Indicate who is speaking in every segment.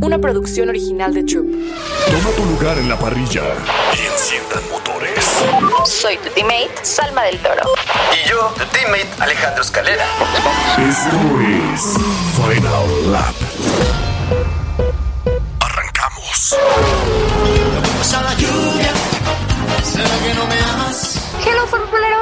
Speaker 1: una producción original de Troop.
Speaker 2: Toma tu lugar en la parrilla y enciendan motores.
Speaker 3: Soy tu teammate, Salma del Toro.
Speaker 4: Y yo, tu teammate, Alejandro Escalera.
Speaker 2: Esto es Final Lap. Arrancamos.
Speaker 5: Hello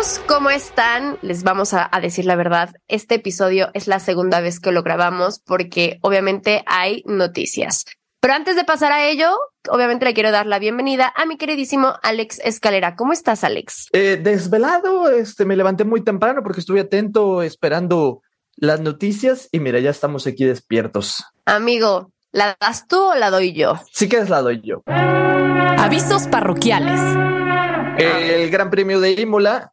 Speaker 5: formuleros, ¿cómo están? Les vamos a, a, decir la verdad. Este episodio es la segunda vez que lo grabamos porque obviamente hay noticias. Pero antes de pasar a ello, obviamente le quiero dar la bienvenida a mi queridísimo Alex Escalera. ¿Cómo estás, Alex?
Speaker 6: Eh, desvelado, este, me levanté muy temprano porque estuve atento esperando las noticias y mira, ya estamos aquí despiertos.
Speaker 5: Amigo, ¿la das tú o la doy yo?
Speaker 6: Sí que es la doy yo.
Speaker 1: Avisos parroquiales.
Speaker 6: El Gran Premio de Imola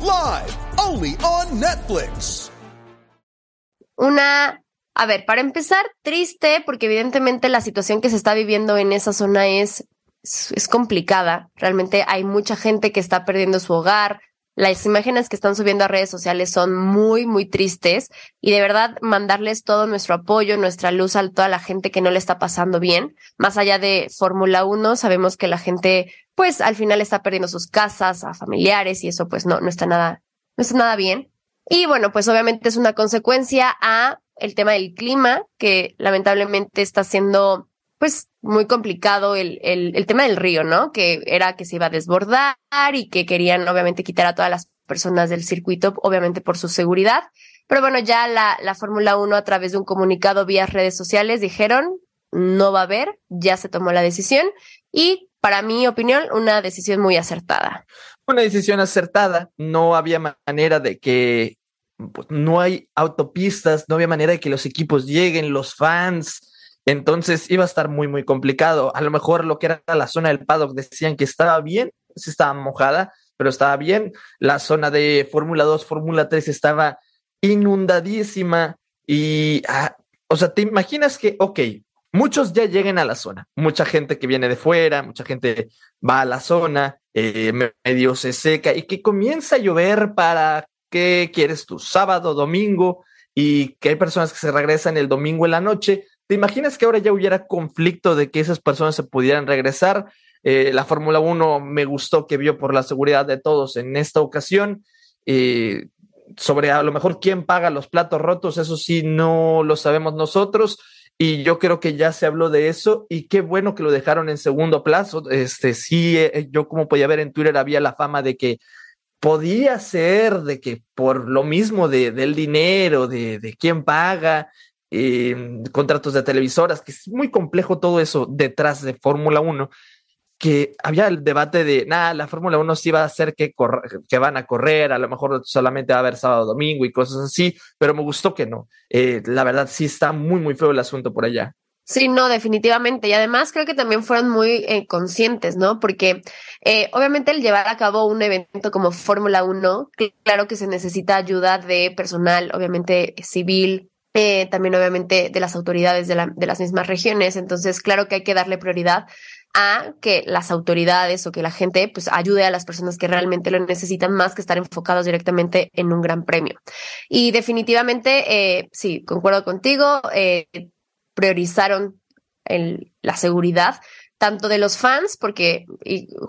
Speaker 7: Live only on Netflix.
Speaker 5: Una a ver, para empezar, triste porque evidentemente la situación que se está viviendo en esa zona es, es, complicada. Realmente hay mucha gente que está perdiendo su hogar. Las imágenes que están subiendo a redes sociales son muy, muy tristes y de verdad mandarles todo nuestro apoyo, nuestra luz a toda la gente que no le está pasando bien. Más allá de Fórmula 1, sabemos que la gente pues al final está perdiendo sus casas, a familiares y eso pues no, no está nada, no está nada bien. Y bueno, pues obviamente es una consecuencia a el tema del clima, que lamentablemente está siendo pues muy complicado el, el, el, tema del río, ¿no? Que era que se iba a desbordar y que querían obviamente quitar a todas las personas del circuito, obviamente por su seguridad. Pero bueno, ya la, la Fórmula 1 a través de un comunicado vía redes sociales dijeron, no va a haber, ya se tomó la decisión y para mi opinión, una decisión muy acertada.
Speaker 6: Una decisión acertada, no había manera de que pues, no hay autopistas, no había manera de que los equipos lleguen, los fans. Entonces iba a estar muy, muy complicado. A lo mejor lo que era la zona del paddock decían que estaba bien, sí estaba mojada, pero estaba bien. La zona de Fórmula 2, Fórmula 3 estaba inundadísima. Y, ah, o sea, te imaginas que, ok, muchos ya lleguen a la zona, mucha gente que viene de fuera, mucha gente va a la zona, eh, medio se seca y que comienza a llover para ¿Qué quieres tú? Sábado, domingo, y que hay personas que se regresan el domingo en la noche. ¿Te imaginas que ahora ya hubiera conflicto de que esas personas se pudieran regresar? Eh, la Fórmula 1 me gustó que vio por la seguridad de todos en esta ocasión. Eh, sobre a lo mejor quién paga los platos rotos, eso sí, no lo sabemos nosotros. Y yo creo que ya se habló de eso y qué bueno que lo dejaron en segundo plazo. Este sí, eh, yo como podía ver en Twitter había la fama de que podía ser de que por lo mismo de, del dinero, de, de quién paga, eh, contratos de televisoras, que es muy complejo todo eso detrás de Fórmula 1, que había el debate de, nada, la Fórmula 1 sí va a hacer que, que van a correr, a lo mejor solamente va a haber sábado, domingo y cosas así, pero me gustó que no. Eh, la verdad sí está muy, muy feo el asunto por allá.
Speaker 5: Sí, no, definitivamente. Y además creo que también fueron muy eh, conscientes, ¿no? Porque eh, obviamente el llevar a cabo un evento como Fórmula 1, claro que se necesita ayuda de personal, obviamente civil, eh, también obviamente de las autoridades de, la, de las mismas regiones. Entonces, claro que hay que darle prioridad a que las autoridades o que la gente pues ayude a las personas que realmente lo necesitan más que estar enfocados directamente en un gran premio. Y definitivamente, eh, sí, concuerdo contigo, eh, priorizaron la seguridad, tanto de los fans, porque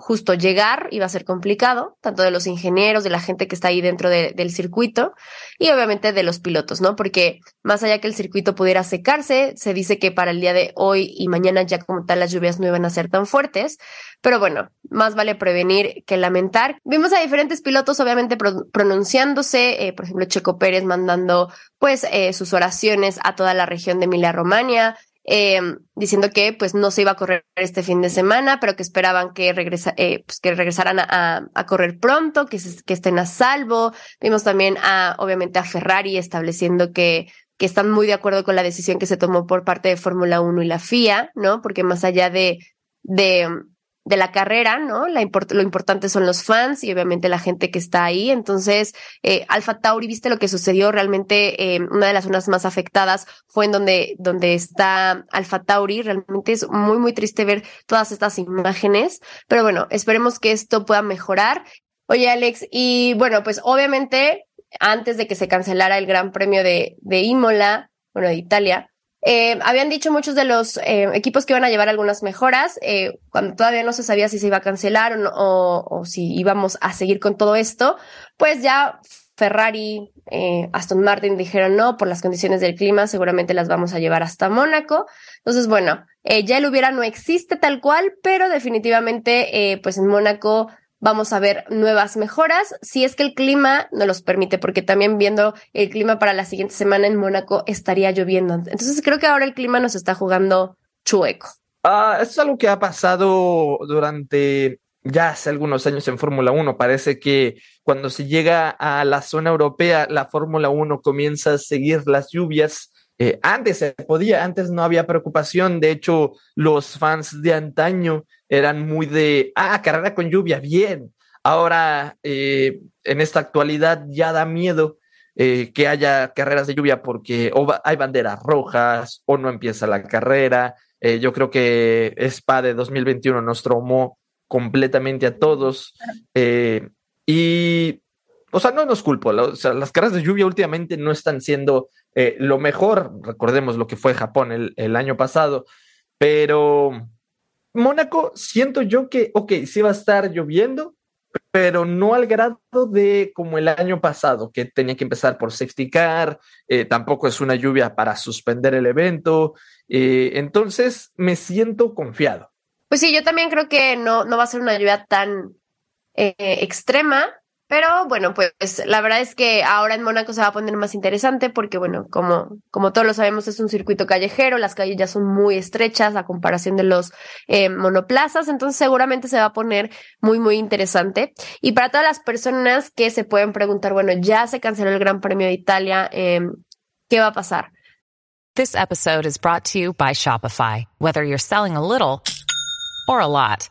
Speaker 5: justo llegar iba a ser complicado, tanto de los ingenieros, de la gente que está ahí dentro de, del circuito, y obviamente de los pilotos, ¿no? Porque más allá que el circuito pudiera secarse, se dice que para el día de hoy y mañana ya como tal las lluvias no iban a ser tan fuertes, pero bueno, más vale prevenir que lamentar. Vimos a diferentes pilotos obviamente pronunciándose, eh, por ejemplo, Checo Pérez mandando pues eh, sus oraciones a toda la región de Emilia Romagna, eh, diciendo que pues no se iba a correr este fin de semana, pero que esperaban que, regresa, eh, pues, que regresaran a, a, correr pronto, que, que estén a salvo. Vimos también a, obviamente, a Ferrari estableciendo que que están muy de acuerdo con la decisión que se tomó por parte de Fórmula 1 y la FIA, ¿no? Porque más allá de, de, de la carrera, ¿no? La import lo importante son los fans y obviamente la gente que está ahí. Entonces, eh, Alfa Tauri, viste lo que sucedió realmente, eh, una de las zonas más afectadas fue en donde, donde está Alfa Tauri. Realmente es muy, muy triste ver todas estas imágenes, pero bueno, esperemos que esto pueda mejorar. Oye, Alex, y bueno, pues obviamente antes de que se cancelara el Gran Premio de, de Imola, bueno, de Italia, eh, habían dicho muchos de los eh, equipos que iban a llevar algunas mejoras, eh, cuando todavía no se sabía si se iba a cancelar o, no, o, o, si íbamos a seguir con todo esto, pues ya Ferrari, eh, Aston Martin dijeron no, por las condiciones del clima, seguramente las vamos a llevar hasta Mónaco. Entonces, bueno, eh, ya el hubiera no existe tal cual, pero definitivamente, eh, pues en Mónaco vamos a ver nuevas mejoras si es que el clima no los permite, porque también viendo el clima para la siguiente semana en Mónaco estaría lloviendo. Entonces creo que ahora el clima nos está jugando chueco.
Speaker 6: Ah, eso es algo que ha pasado durante ya hace algunos años en Fórmula 1. Parece que cuando se llega a la zona europea, la Fórmula 1 comienza a seguir las lluvias. Eh, antes se podía, antes no había preocupación. De hecho, los fans de antaño eran muy de, ah, carrera con lluvia, bien. Ahora, eh, en esta actualidad ya da miedo eh, que haya carreras de lluvia porque o hay banderas rojas o no empieza la carrera. Eh, yo creo que Spa de 2021 nos traumó completamente a todos. Y, o sea, no nos culpo. Las carreras de lluvia últimamente no están siendo lo mejor. Recordemos lo que fue Japón el año pasado. Pero Mónaco, siento yo que, ok, sí va a estar lloviendo, pero no al grado de como el año pasado, que tenía que empezar por safety car, eh, tampoco es una lluvia para suspender el evento, eh, entonces me siento confiado.
Speaker 5: Pues sí, yo también creo que no, no va a ser una lluvia tan eh, extrema, pero bueno, pues la verdad es que ahora en Mónaco se va a poner más interesante porque, bueno, como, como todos lo sabemos, es un circuito callejero, las calles ya son muy estrechas a comparación de los eh, monoplazas, entonces seguramente se va a poner muy, muy interesante. Y para todas las personas que se pueden preguntar, bueno, ya se canceló el Gran Premio de Italia, eh, ¿qué va a pasar?
Speaker 8: This episode is brought to you by Shopify. Whether you're selling a little or a lot.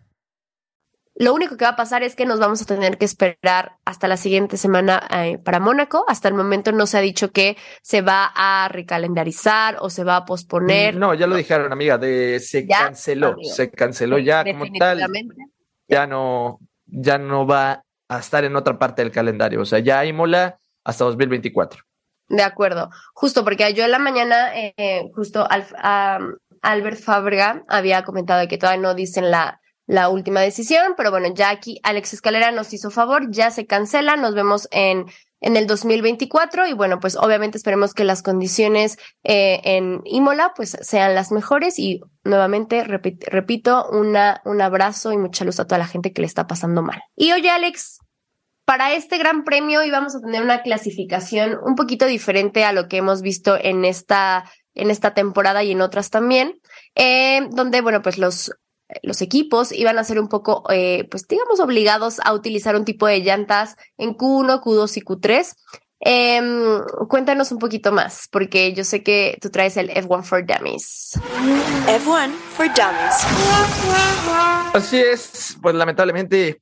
Speaker 5: Lo único que va a pasar es que nos vamos a tener que esperar hasta la siguiente semana eh, para Mónaco. Hasta el momento no se ha dicho que se va a recalendarizar o se va a posponer.
Speaker 6: No, ya lo dijeron, amiga, de se
Speaker 5: ¿Ya?
Speaker 6: canceló,
Speaker 5: Amigo.
Speaker 6: se canceló ya como tal. Ya no, ya no va a estar en otra parte del calendario. O sea, ya Imola hasta 2024.
Speaker 5: De acuerdo. Justo porque yo en la mañana, eh, justo Al, um, Albert Fábrega había comentado que todavía no dicen la, la última decisión, pero bueno, ya aquí Alex Escalera nos hizo favor, ya se cancela, nos vemos en, en el 2024 y bueno, pues obviamente esperemos que las condiciones eh, en Imola pues sean las mejores y nuevamente repito, repito un abrazo y mucha luz a toda la gente que le está pasando mal. Y oye Alex, para este gran premio íbamos a tener una clasificación un poquito diferente a lo que hemos visto en esta, en esta temporada y en otras también, eh, donde, bueno, pues los, los equipos iban a ser un poco, eh, pues digamos, obligados a utilizar un tipo de llantas en Q1, Q2 y Q3. Eh, cuéntanos un poquito más, porque yo sé que tú traes el F1 for Dummies.
Speaker 9: F1 for Dummies.
Speaker 6: Así es, pues lamentablemente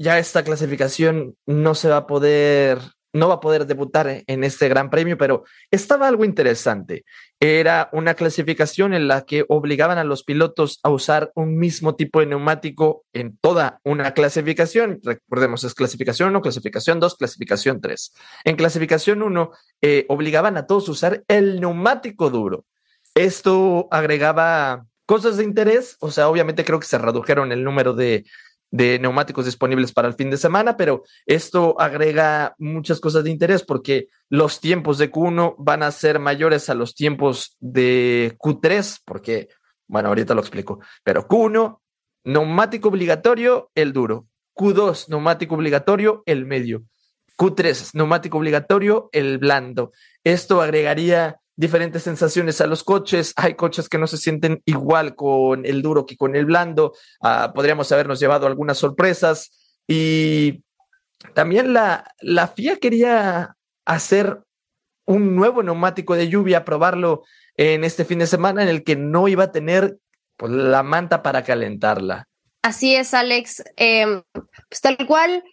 Speaker 6: Ya esta clasificación no se va a poder no va a poder debutar en este gran premio, pero estaba algo interesante. Era una clasificación en la que obligaban a los pilotos a usar un mismo tipo de neumático en toda una clasificación. Recordemos, es clasificación 1, clasificación 2, clasificación 3. En clasificación 1, eh, obligaban a todos a usar el neumático duro. Esto agregaba cosas de interés, o sea, obviamente creo que se redujeron el número de, de neumáticos disponibles para el fin de semana, pero esto agrega muchas cosas de interés porque los tiempos de Q1 van a ser mayores a los tiempos de Q3, porque, bueno, ahorita lo explico, pero Q1, neumático obligatorio, el duro. Q2, neumático obligatorio, el medio. Q3, neumático obligatorio, el blando. Esto agregaría diferentes sensaciones a los coches. Hay coches que no se sienten igual con el duro que con el blando. Uh, podríamos habernos llevado algunas sorpresas. Y también la, la FIA quería hacer un nuevo neumático de lluvia, probarlo en este fin de semana en el que no iba a tener pues, la manta para calentarla.
Speaker 5: Así es, Alex. Eh, pues tal cual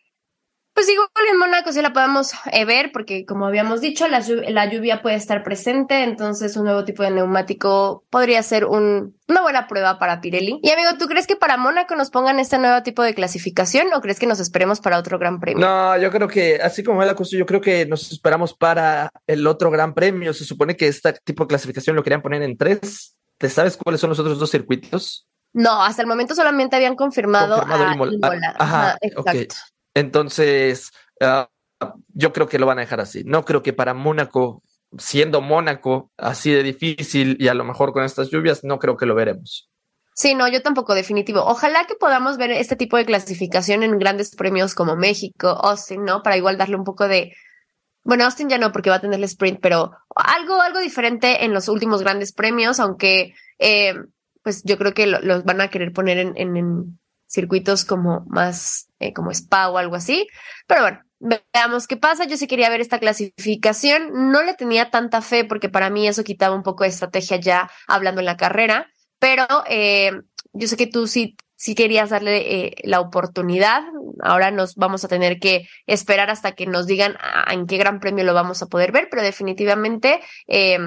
Speaker 5: pues igual en Mónaco sí la podemos eh, ver porque como habíamos dicho, la, la, lluvia puede estar presente, entonces un nuevo tipo de neumático podría ser un, una buena prueba para Pirelli. Y amigo, ¿tú crees que para Mónaco nos pongan este nuevo tipo de clasificación o crees que nos esperemos para otro gran premio?
Speaker 6: No, yo creo que así como es la cosa, yo creo que nos esperamos para el otro gran premio. Se supone que este tipo de clasificación lo querían poner en tres. ¿Te sabes cuáles son los otros dos circuitos?
Speaker 5: No, hasta el momento solamente habían confirmado, confirmado a Imola. Imola.
Speaker 6: Ajá, Ajá exacto. Okay. Entonces, uh, yo creo que lo van a dejar así. No creo que para Mónaco, siendo Mónaco así de difícil y a lo mejor con estas lluvias, no creo que lo veremos.
Speaker 5: Sí, no, yo tampoco, definitivo. Ojalá que podamos ver este tipo de clasificación en grandes premios como México, Austin, ¿no? Para igual darle un poco de. Bueno, Austin ya no, porque va a tener el sprint, pero algo, algo diferente en los últimos grandes premios, aunque eh, pues yo creo que lo, los van a querer poner en, en, en circuitos como más eh, como spa o algo así. Pero bueno, veamos qué pasa. Yo sí quería ver esta clasificación. No le tenía tanta fe porque para mí eso quitaba un poco de estrategia ya hablando en la carrera. Pero eh, yo sé que tú sí, sí querías darle eh, la oportunidad. Ahora nos vamos a tener que esperar hasta que nos digan en qué gran premio lo vamos a poder ver, pero definitivamente eh,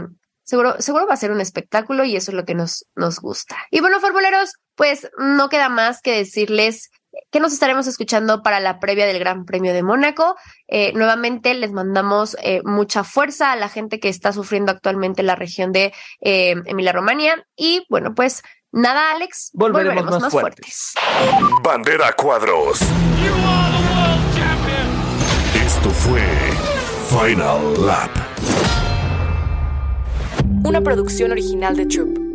Speaker 5: seguro, seguro va a ser un espectáculo y eso es lo que nos, nos gusta. Y bueno, formuleros, pues no queda más que decirles que nos estaremos escuchando para la previa del Gran Premio de Mónaco. Eh, nuevamente les mandamos eh, mucha fuerza a la gente que está sufriendo actualmente en la región de eh, Emilia Romagna. Y bueno, pues nada, Alex,
Speaker 6: volveremos, volveremos más, más fuertes.
Speaker 2: fuertes. Bandera Cuadros. Esto fue Final Lap.
Speaker 1: Una producción original de Troop.